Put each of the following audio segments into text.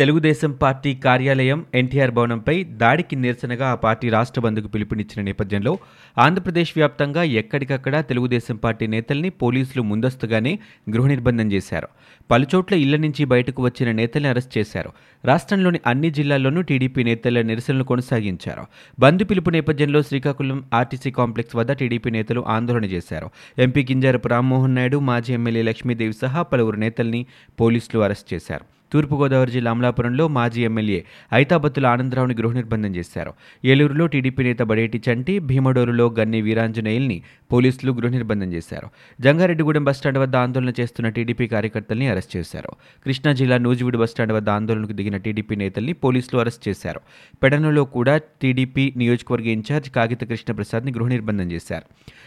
Telugu Desam party కార్యాలయం ఎన్టీఆర్ భవనంపై దాడికి నిరసనగా ఆ పార్టీ రాష్ట్ర బంధుకు పిలుపునిచ్చిన నేపథ్యంలో ఆంధ్రప్రదేశ్ వ్యాప్తంగా ఎక్కడికక్కడ తెలుగుదేశం పార్టీ నేతల్ని పోలీసులు ముందస్తుగానే గృహ నిర్బంధం చేశారు. పలుచోట్ల ఇళ్ళ నుంచి బయటకు వచ్చిన నేతల్ని అరెస్ట్ చేశారు. రాష్ట్రంలోని అన్ని జిల్లాల్లోనూ టీడీపీ నేతల నిరసనలు కొనసాగించారు. బంధు పిలుపు నేపథ్యంలో శ్రీకాకుళం ఆర్టీసీ కాంప్లెక్స్ వద్ద టీడీపీ నేతలు ఆందోళన చేశారు. ఎంపీ కింజారపు రామ్మోహన్ నాయుడు మాజీ ఎమ్మెల్యే లక్ష్మీదేవి సహా పలువురు నేతల్ని పోలీసులు అరెస్ట్ చేశారు. తూర్పుగోదావరి జిల్లా అమలాపురంలో మాజీ ఎమ్మెల్యే ఐతాబత్తుల ఆనందరావుని గృహ నిర్బంధం చేశారు. ఏలూరులో టీడీపీ నేత బడేటి చంటి భీమడోరులో గన్ని వీరాంజనేయుల్ని పోలీసులు గృహ నిర్బంధం చేశారు. జంగారెడ్డిగూడెం బస్టాండ్ వద్ద ఆందోళన చేస్తున్న టీడీపీ కార్యకర్తల్ని అరెస్ట్ చేశారు. కృష్ణా జిల్లా నూజివీడు బస్టాండ్ వద్ద ఆందోళనకు దిగిన టీడీపీ నేతల్ని పోలీసులు అరెస్ట్ చేశారు. పెడనలో కూడా టీడీపీ నియోజకవర్గ ఇన్ఛార్జ్ కాగిత కృష్ణప్రసాద్ని గృహ నిర్బంధం చేశారు.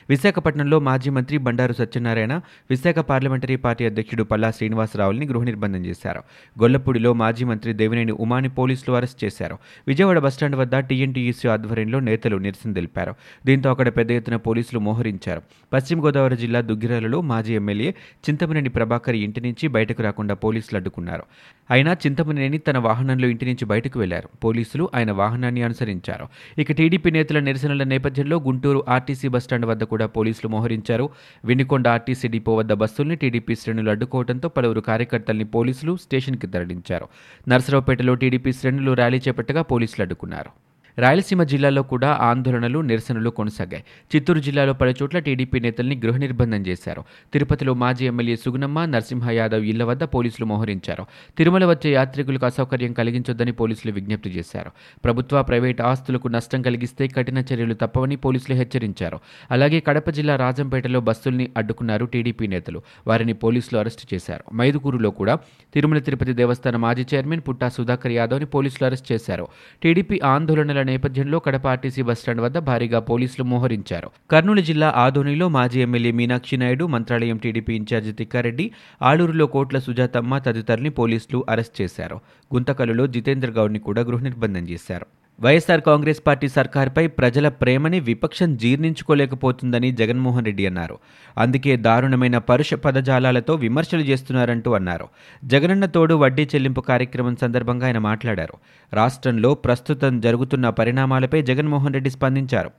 విశాఖపట్నంలో మాజీ మంత్రి బండారు సత్యనారాయణ విశాఖ పార్లమెంటరీ పార్టీ అధ్యక్షుడు పల్లా శ్రీనివాసరావుల్ని గృహ నిర్బంధం చేశారు. గొల్లపూడిలో మాజీ మంత్రి దేవినేని ఉమాని పోలీసులు అరెస్ట్ చేశారు. విజయవాడ బస్టాండ్ వద్ద టీఎన్టీఈసీ ఆధ్వర్యంలో నేతలు నిరసన తెలిపారు. దీంతో అక్కడ పెద్ద ఎత్తున పోలీసులు మోహరించారు. పశ్చిమ గోదావరి జిల్లా దుగ్గిరాలలో మాజీ ఎమ్మెల్యే చింతమనేని ప్రభాకర్ ఇంటి నుంచి బయటకు రాకుండా పోలీసులు అడ్డుకున్నారు. అయినా చింతమనేని తన వాహనంలో ఇంటి నుంచి బయటకు వెళ్ళారు. పోలీసులు ఆయన వాహనాన్ని అనుసరించారు. ఇక టీడీపీ నేతల నిరసనల నేపథ్యంలో గుంటూరు ఆర్టీసీ బస్టాండ్ వద్ద కూడా పోలీసులు మోహరించారు. వినికొండ ఆర్టీసీ డిపో వద్ద బస్సుల్ని టీడీపీ శ్రేణులు అడ్డుకోవడంతో పలువురు కార్యకర్తల్ని పోలీసులు స్టేషన్కి తరలించారు. నర్సరావుపేటలో టీడీపీ శ్రేణులు ర్యాలీ చేపట్టగా పోలీసులు అడ్డుకున్నారు. రాయలసీమ జిల్లాలో కూడా ఆందోళనలు నిరసనలు కొనసాగాయి. చిత్తూరు జిల్లాలో పలుచోట్ల టీడీపీ నేతల్ని గృహ నిర్బంధం చేశారు. తిరుపతిలో మాజీ ఎమ్మెల్యే సుగుణమ్మ నరసింహ యాదవ్ ఇళ్ళ వద్ద పోలీసులు మోహరించారు. తిరుమల వచ్చే యాత్రికులకు అసౌకర్యం కలిగించొద్దని పోలీసులు విజ్ఞప్తి చేశారు. ప్రభుత్వ ప్రైవేట్ ఆస్తులకు నష్టం కలిగిస్తే కఠిన చర్యలు తప్పవని పోలీసులు హెచ్చరించారు. అలాగే కడప జిల్లా రాజంపేటలో బస్సుల్ని అడ్డుకున్నారు టీడీపీ నేతలు. వారిని పోలీసులు అరెస్టు చేశారు. మైదుకూరులో కూడా తిరుమల తిరుపతి దేవస్థాన మాజీ చైర్మన్ పుట్టా సుధాకర్ యాదవ్ని పోలీసులు అరెస్ట్ చేశారు. టీడీపీ ఆందోళనల నేపథ్యంలో కడప ఆర్టీసీ బస్టాండ్ వద్ద భారీగా పోలీసులు మోహరించారు. కర్నూలు జిల్లా ఆదోనిలో మాజీ MLA Meenakshi Naidu Mantralayam TDP incharge Tikkareddy ఆలూరులో Kotla Sujathamma తదితరుల్ని పోలీసులు అరెస్ట్ చేశారు. గుంతకలులో జితేంద్ర గౌడ్ని కూడా గృహ నిర్బంధం చేశారు. వైఎస్ఆర్ కాంగ్రెస్ పార్టీ సర్కార్పై ప్రజల ప్రేమని విపక్షం జీర్ణించుకోలేకపోతుందని జగన్మోహన్ రెడ్డి అన్నారు. అందుకే దారుణమైన పరుష పదజాలాలతో విమర్శలు చేస్తున్నారంటూ అన్నారు. జగనన్న తోడు వడ్డీ చెల్లింపు కార్యక్రమం సందర్భంగా ఆయన మాట్లాడారు. రాష్ట్రంలో ప్రస్తుతం జరుగుతున్న పరిణామాలపై జగన్మోహన్ రెడ్డి స్పందించారు.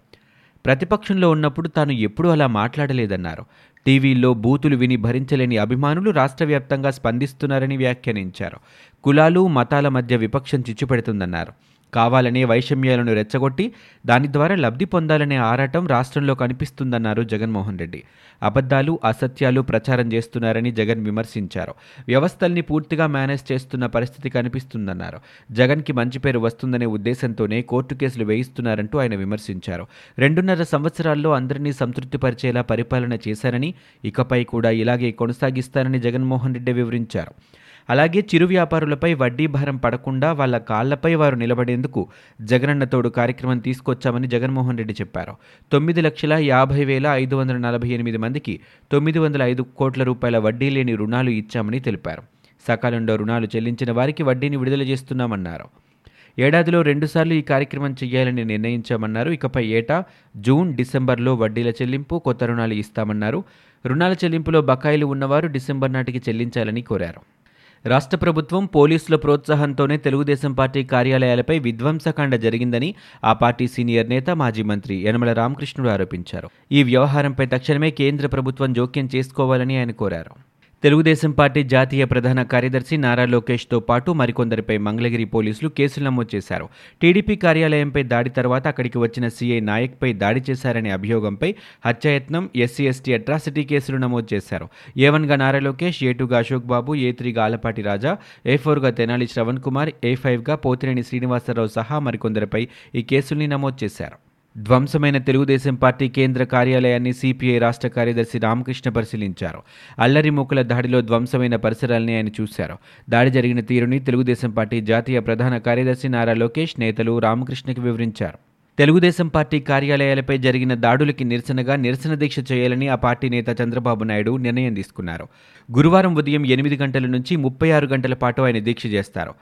ప్రతిపక్షంలో ఉన్నప్పుడు తాను ఎప్పుడూ అలా మాట్లాడలేదన్నారు. టీవీల్లో బూతులు విని భరించలేని అభిమానులు రాష్ట్ర వ్యాప్తంగా స్పందిస్తున్నారని వ్యాఖ్యానించారు. కులాలు మతాల మధ్య విపక్షం చిచ్చుపెడుతుందన్నారు. కావాలనే వైషమ్యాలను రెచ్చగొట్టి దాని ద్వారా లబ్ధి పొందాలనే ఆరాటం రాష్ట్రంలో కనిపిస్తుందన్నారు జగన్మోహన్ రెడ్డి. అబద్ధాలు అసత్యాలు ప్రచారం చేస్తున్నారని జగన్ విమర్శించారు. వ్యవస్థల్ని పూర్తిగా మేనేజ్ చేస్తున్న పరిస్థితి కనిపిస్తుందన్నారు. జగన్కి మంచి పేరు వస్తుందనే ఉద్దేశంతోనే కోర్టు కేసులు వేయిస్తున్నారంటూ ఆయన విమర్శించారు. రెండున్నర సంవత్సరాల్లో అందరినీ సంతృప్తిపరిచేలా పరిపాలన చేశారని ఇకపై కూడా ఇలాగే కొనసాగిస్తారని జగన్మోహన్ రెడ్డి వివరించారు. అలాగే చిరు వ్యాపారులపై వడ్డీ భారం పడకుండా వాళ్ళ కాళ్ళపై వారు నిలబడేందుకు జగనన్న తోడు కార్యక్రమం తీసుకొచ్చామని జగన్మోహన్ రెడ్డి చెప్పారు. తొమ్మిది లక్షల యాభై వేల ఐదు వందల నలభై ఎనిమిది మందికి తొమ్మిది వందల ఐదు కోట్ల రూపాయల వడ్డీ లేని రుణాలు ఇచ్చామని తెలిపారు. సకాలంలో రుణాలు చెల్లించిన వారికి వడ్డీని విడుదల చేస్తున్నామన్నారు. ఏడాదిలో రెండుసార్లు ఈ కార్యక్రమం చేయాలని నిర్ణయించామన్నారు. ఇకపై ఏటా జూన్ డిసెంబర్లో వడ్డీల చెల్లింపు కొత్త రుణాలు ఇస్తామన్నారు. రుణాల చెల్లింపులో బకాయిలు ఉన్నవారు డిసెంబర్ నాటికి చెల్లించాలని కోరారు. రాష్ట్ర ప్రభుత్వం పోలీసుల ప్రోత్సాహంతోనే తెలుగుదేశం పార్టీ కార్యాలయాలపై విధ్వంసకాండ జరిగిందని ఆ పార్టీ సీనియర్ నేత మాజీ మంత్రి యనమల రామకృష్ణుడు ఆరోపించారు. ఈ వ్యవహారంపై తక్షణమే కేంద్ర ప్రభుత్వం జోక్యం చేసుకోవాలని ఆయన కోరారు. తెలుగుదేశం పార్టీ జాతీయ ప్రధాన కార్యదర్శి నారా లోకేష్తో పాటు మరికొందరిపై మంగళగిరి పోలీసులు కేసులు నమోదు చేశారు. టీడీపీ కార్యాలయంపై దాడి తర్వాత అక్కడికి వచ్చిన సీఐ నాయక్పై దాడి చేశారనే అభియోగంపై హత్యాయత్నం ఎస్సీ ఎస్టీ అట్రాసిటీ కేసులు నమోదు చేశారు. ఏవన్గా నారా లోకేష్ ఏ టూగా అశోక్ బాబు ఏ త్రీగా ఆలపాటి రాజా ఏ ఫోర్గా తెనాలి శ్రవణ్ కుమార్ ఏ ఫైవ్గా పోతినేని శ్రీనివాసరావు సహా మరికొందరిపై ఈ కేసుల్ని నమోదు చేశారు. ధ్వంసమైన తెలుగుదేశం పార్టీ కేంద్ర కార్యాలయాన్ని సిపిఐ రాష్ట్ర కార్యదర్శి రామకృష్ణ పరిశీలించారు. అల్లరి మూకల దాడిలో ధ్వంసమైన పరిసరాల్ని ఆయన చూశారు. దాడి జరిగిన తీరుని తెలుగుదేశం పార్టీ జాతీయ ప్రధాన కార్యదర్శి నారా లోకేష్ నేతలు రామకృష్ణకి వివరించారు. తెలుగుదేశం పార్టీ కార్యాలయాలపై జరిగిన దాడులకి నిరసనగా నిరసన దీక్ష చేయాలని ఆ పార్టీ నేత చంద్రబాబు నాయుడు నిర్ణయం తీసుకున్నారు. గురువారం ఉదయం ఎనిమిది గంటల నుంచి ముప్పై ఆరు గంటల పాటు ఆయన దీక్ష చేస్తారు.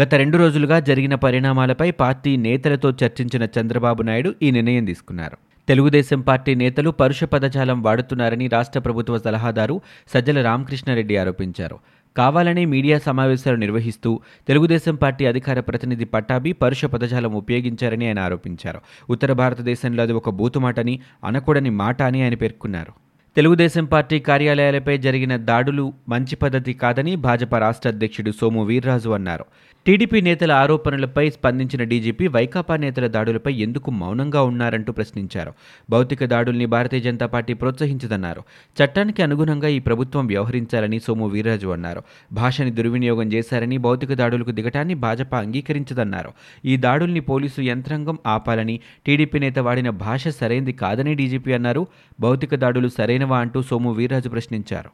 గత రెండు రోజులుగా జరిగిన పరిణామాలపై పార్టీ నేతలతో చర్చించిన చంద్రబాబు నాయుడు ఈ నిర్ణయం తీసుకున్నారు. తెలుగుదేశం పార్టీ నేతలు పరుష పదజాలం వాడుతున్నారని రాష్ట్ర ప్రభుత్వ సలహాదారు సజ్జల రామకృష్ణారెడ్డి ఆరోపించారు. కావాలనే మీడియా సమావేశాలు నిర్వహిస్తూ తెలుగుదేశం పార్టీ అధికార ప్రతినిధి పట్టాభి పరుష పదజాలం ఉపయోగించారని ఆయన ఆరోపించారు. ఉత్తర భారతదేశంలో అది ఒక బూతుమాటని అనకూడని మాట అని ఆయన పేర్కొన్నారు. తెలుగుదేశం పార్టీ కార్యాలయాలపై జరిగిన దాడులు మంచి పద్ధతి కాదని భాజపా రాష్ట్ర అధ్యక్షుడు సోము వీర్రాజు అన్నారు. టీడీపీ నేతల ఆరోపణలపై స్పందించిన డీజీపీ వైకాపా నేతల దాడులపై ఎందుకు మౌనంగా ఉన్నారంటూ ప్రశ్నించారు. భౌతిక దాడుల్ని భారతీయ జనతా పార్టీ ప్రోత్సహించదన్నారు. చట్టానికి అనుగుణంగా ఈ ప్రభుత్వం వ్యవహరించాలని సోము వీర్రాజు అన్నారు. భాషని దుర్వినియోగం చేశారని భౌతిక దాడులకు దిగటాన్ని భాజపా అంగీకరించదన్నారు. ఈ దాడుల్ని పోలీసు యంత్రాంగం ఆపాలని టీడీపీ నేత వాడిన భాష సరైంది కాదని డీజీపీ అన్నారు. భౌతిక దాడులు సరైనవా అంటూ సోము వీర్రాజు ప్రశ్నించారు.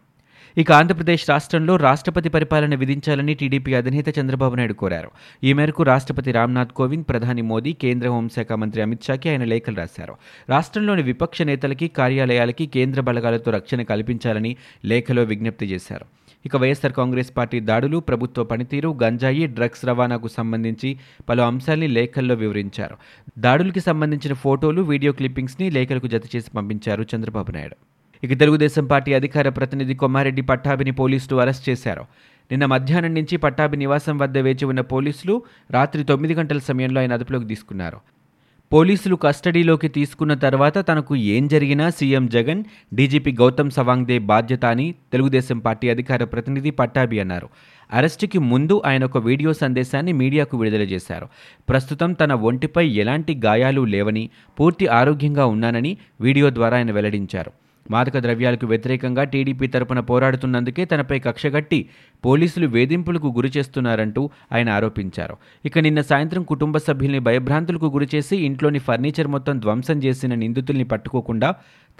ఇక ఆంధ్రప్రదేశ్ రాష్ట్రంలో రాష్ట్రపతి పరిపాలన విధించాలని టీడీపీ అధినేత చంద్రబాబు నాయుడు కోరారు. ఈ మేరకు రాష్ట్రపతి రామ్నాథ్ కోవింద్ ప్రధాని మోదీ కేంద్ర హోంశాఖ మంత్రి అమిత్ షాకి ఆయన లేఖలు రాశారు. రాష్ట్రంలోని విపక్ష నేతలకి కార్యాలయాలకి కేంద్ర బలగాలతో రక్షణ కల్పించాలని లేఖలో విజ్ఞప్తి చేశారు. ఇక వైఎస్ఆర్ కాంగ్రెస్ పార్టీ దాడులు ప్రభుత్వ పనితీరు గంజాయి డ్రగ్స్ రవాణాకు సంబంధించి పలు అంశాల్ని లేఖల్లో వివరించారు. దాడులకి సంబంధించిన ఫోటోలు వీడియో క్లిప్పింగ్స్ని లేఖలకు జత చేసి పంపించారు చంద్రబాబు నాయుడు. ఇక తెలుగుదేశం పార్టీ అధికార ప్రతినిధి కొమ్మారెడ్డి పట్టాభిని పోలీసులు అరెస్ట్ చేశారు. నిన్న మధ్యాహ్నం నుంచి పట్టాభి నివాసం వద్ద వేచి ఉన్న పోలీసులు రాత్రి తొమ్మిది గంటల సమయంలో ఆయన అదుపులోకి తీసుకున్నారు. పోలీసులు కస్టడీలోకి తీసుకున్న తర్వాత తనకు ఏం జరిగినా సీఎం జగన్ డీజీపీ గౌతమ్ సవాంగ్దే బాధ్యత అని తెలుగుదేశం పార్టీ అధికార ప్రతినిధి పట్టాభి అన్నారు. అరెస్టుకి ముందు ఆయన ఒక వీడియో సందేశాన్ని మీడియాకు విడుదల చేశారు. ప్రస్తుతం తన ఒంటిపై ఎలాంటి గాయాలు లేవని పూర్తి ఆరోగ్యంగా ఉన్నానని వీడియో ద్వారా ఆయన వెల్లడించారు. మాదక ద్రవ్యాలకు వ్యతిరేకంగా టీడీపీ తరపున పోరాడుతున్నందుకే తనపై కక్షగట్టి పోలీసులు వేధింపులకు గురి చేస్తున్నారంటూ ఆయన ఆరోపించారు. ఇక నిన్న సాయంత్రం కుటుంబ సభ్యుల్ని భయభ్రాంతులకు గురిచేసి ఇంట్లోని ఫర్నిచర్ మొత్తం ధ్వంసం చేసిన నిందితుల్ని పట్టుకోకుండా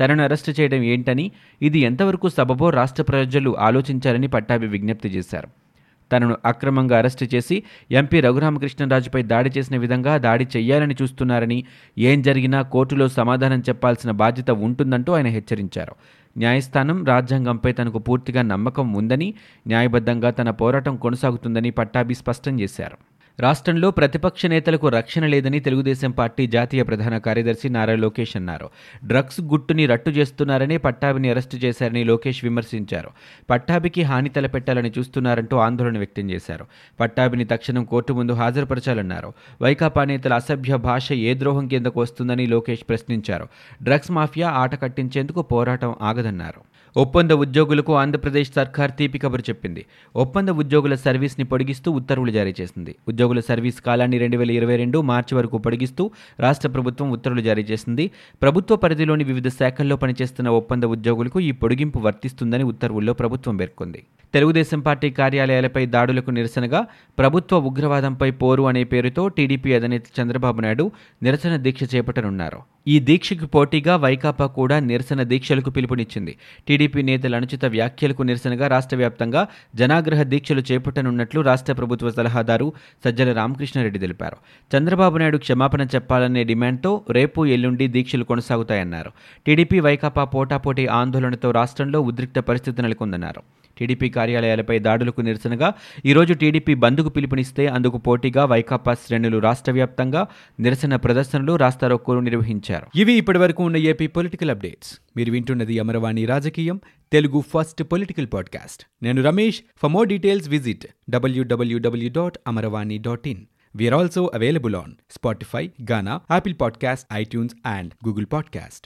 తనను అరెస్టు చేయడం ఏంటని ఇది ఎంతవరకు సబబో రాష్ట్ర ప్రజలు ఆలోచించాలని పట్టాభి విజ్ఞప్తి చేశారు. తనను అక్రమంగా అరెస్టు చేసి ఎంపీ రఘురామకృష్ణరాజుపై దాడి చేసిన విధంగా దాడి చెయ్యాలని చూస్తున్నారని ఏం జరిగినా కోర్టులో సమాధానం చెప్పాల్సిన బాధ్యత ఉంటుందంటూ ఆయన హెచ్చరించారు. న్యాయస్థానం రాజ్యాంగంపై తనకు పూర్తిగా నమ్మకం ఉందని న్యాయబద్ధంగా తన పోరాటం కొనసాగుతుందని పట్టాభి స్పష్టం చేశారు. రాష్ట్రంలో ప్రతిపక్ష నేతలకు రక్షణ లేదని తెలుగుదేశం పార్టీ జాతీయ ప్రధాన కార్యదర్శి నారా లోకేష్ అన్నారు. డ్రగ్స్ గుట్టుని రట్టు చేస్తున్నారని పట్టాభిని అరెస్టు చేశారని లోకేష్ విమర్శించారు. పట్టాభికి హాని తలపెట్టాలని చూస్తున్నారంటూ ఆందోళన వ్యక్తం చేశారు. పట్టాభిని తక్షణం కోర్టు ముందు హాజరుపరచాలన్నారు. వైకాపా నేతల అసభ్య భాష ఏ ద్రోహం కిందకు వస్తుందని లోకేష్ ప్రశ్నించారు. డ్రగ్స్ మాఫియా ఆట కట్టించేందుకు పోరాటం ఆగదన్నారు. ఒప్పంద ఉద్యోగులకు ఆంధ్రప్రదేశ్ సర్కార్ తీపి కబురు చెప్పింది. ఒప్పంద ఉద్యోగుల సర్వీస్ని పొడిగిస్తూ ఉత్తర్వులు జారీ చేసింది. ఉద్యోగుల సర్వీస్ కాలాన్ని రెండు వేల ఇరవై రెండు మార్చి వరకు పొడిగిస్తూ రాష్ట్ర ప్రభుత్వం ఉత్తర్వులు జారీ చేసింది. ప్రభుత్వ పరిధిలోని వివిధ శాఖల్లో పనిచేస్తున్న ఒప్పంద ఉద్యోగులకు ఈ పొడిగింపు వర్తిస్తుందని ఉత్తర్వుల్లో ప్రభుత్వం పేర్కొంది. తెలుగుదేశం పార్టీ కార్యాలయాలపై దాడులకు నిరసనగా ప్రభుత్వ ఉగ్రవాదంపై పోరు అనే పేరుతో టీడీపీ అధినేత చంద్రబాబు నాయుడు నిరసన దీక్ష చేపట్టనున్నారు. ఈ దీక్షకు పోటీగా వైకాపా కూడా నిరసన దీక్షలకు పిలుపునిచ్చింది. టీడీపీ నేతల అనుచిత వ్యాఖ్యలకు నిరసనగా రాష్ట్ర వ్యాప్తంగా జనాగ్రహ దీక్షలు చేపట్టనున్నట్లు రాష్ట్ర ప్రభుత్వ సలహాదారు సజ్జల రామకృష్ణారెడ్డి తెలిపారు. చంద్రబాబు నాయుడు క్షమాపణ చెప్పాలనే డిమాండ్తో రేపు ఎల్లుండి దీక్షలు కొనసాగుతాయన్నారు. టీడీపీ వైకాపా పోటాపోటీ ఆందోళనతో రాష్ట్రంలో ఉద్రిక్త పరిస్థితి నెలకొందన్నారు. టీడీపీ కార్యాలయాలపై దాడులకు నిరసనగా ఈరోజు టీడీపీ బంద్కు పిలుపునిస్తే అందుకు పోటీగా వైకాపా శ్రేణులు రాష్ట్ర వ్యాప్తంగా నిరసన ప్రదర్శనలు రాస్తారోకోలు నిర్వహించారు. ఇవి ఇప్పటివరకు ఉన్న ఏపీ పొలిటికల్ అప్డేట్స్. మీరు వింటున్నది అమరవాణి రాజకీయం తెలుగు ఫస్ట్ పొలిటికల్ పాడ్కాస్ట్. నేను Ramesh. For more details visit WWW dot Amaravani dot in. We are also available on Spotify, Ghana, Apple Podcast, iTunes, and Google Podcast.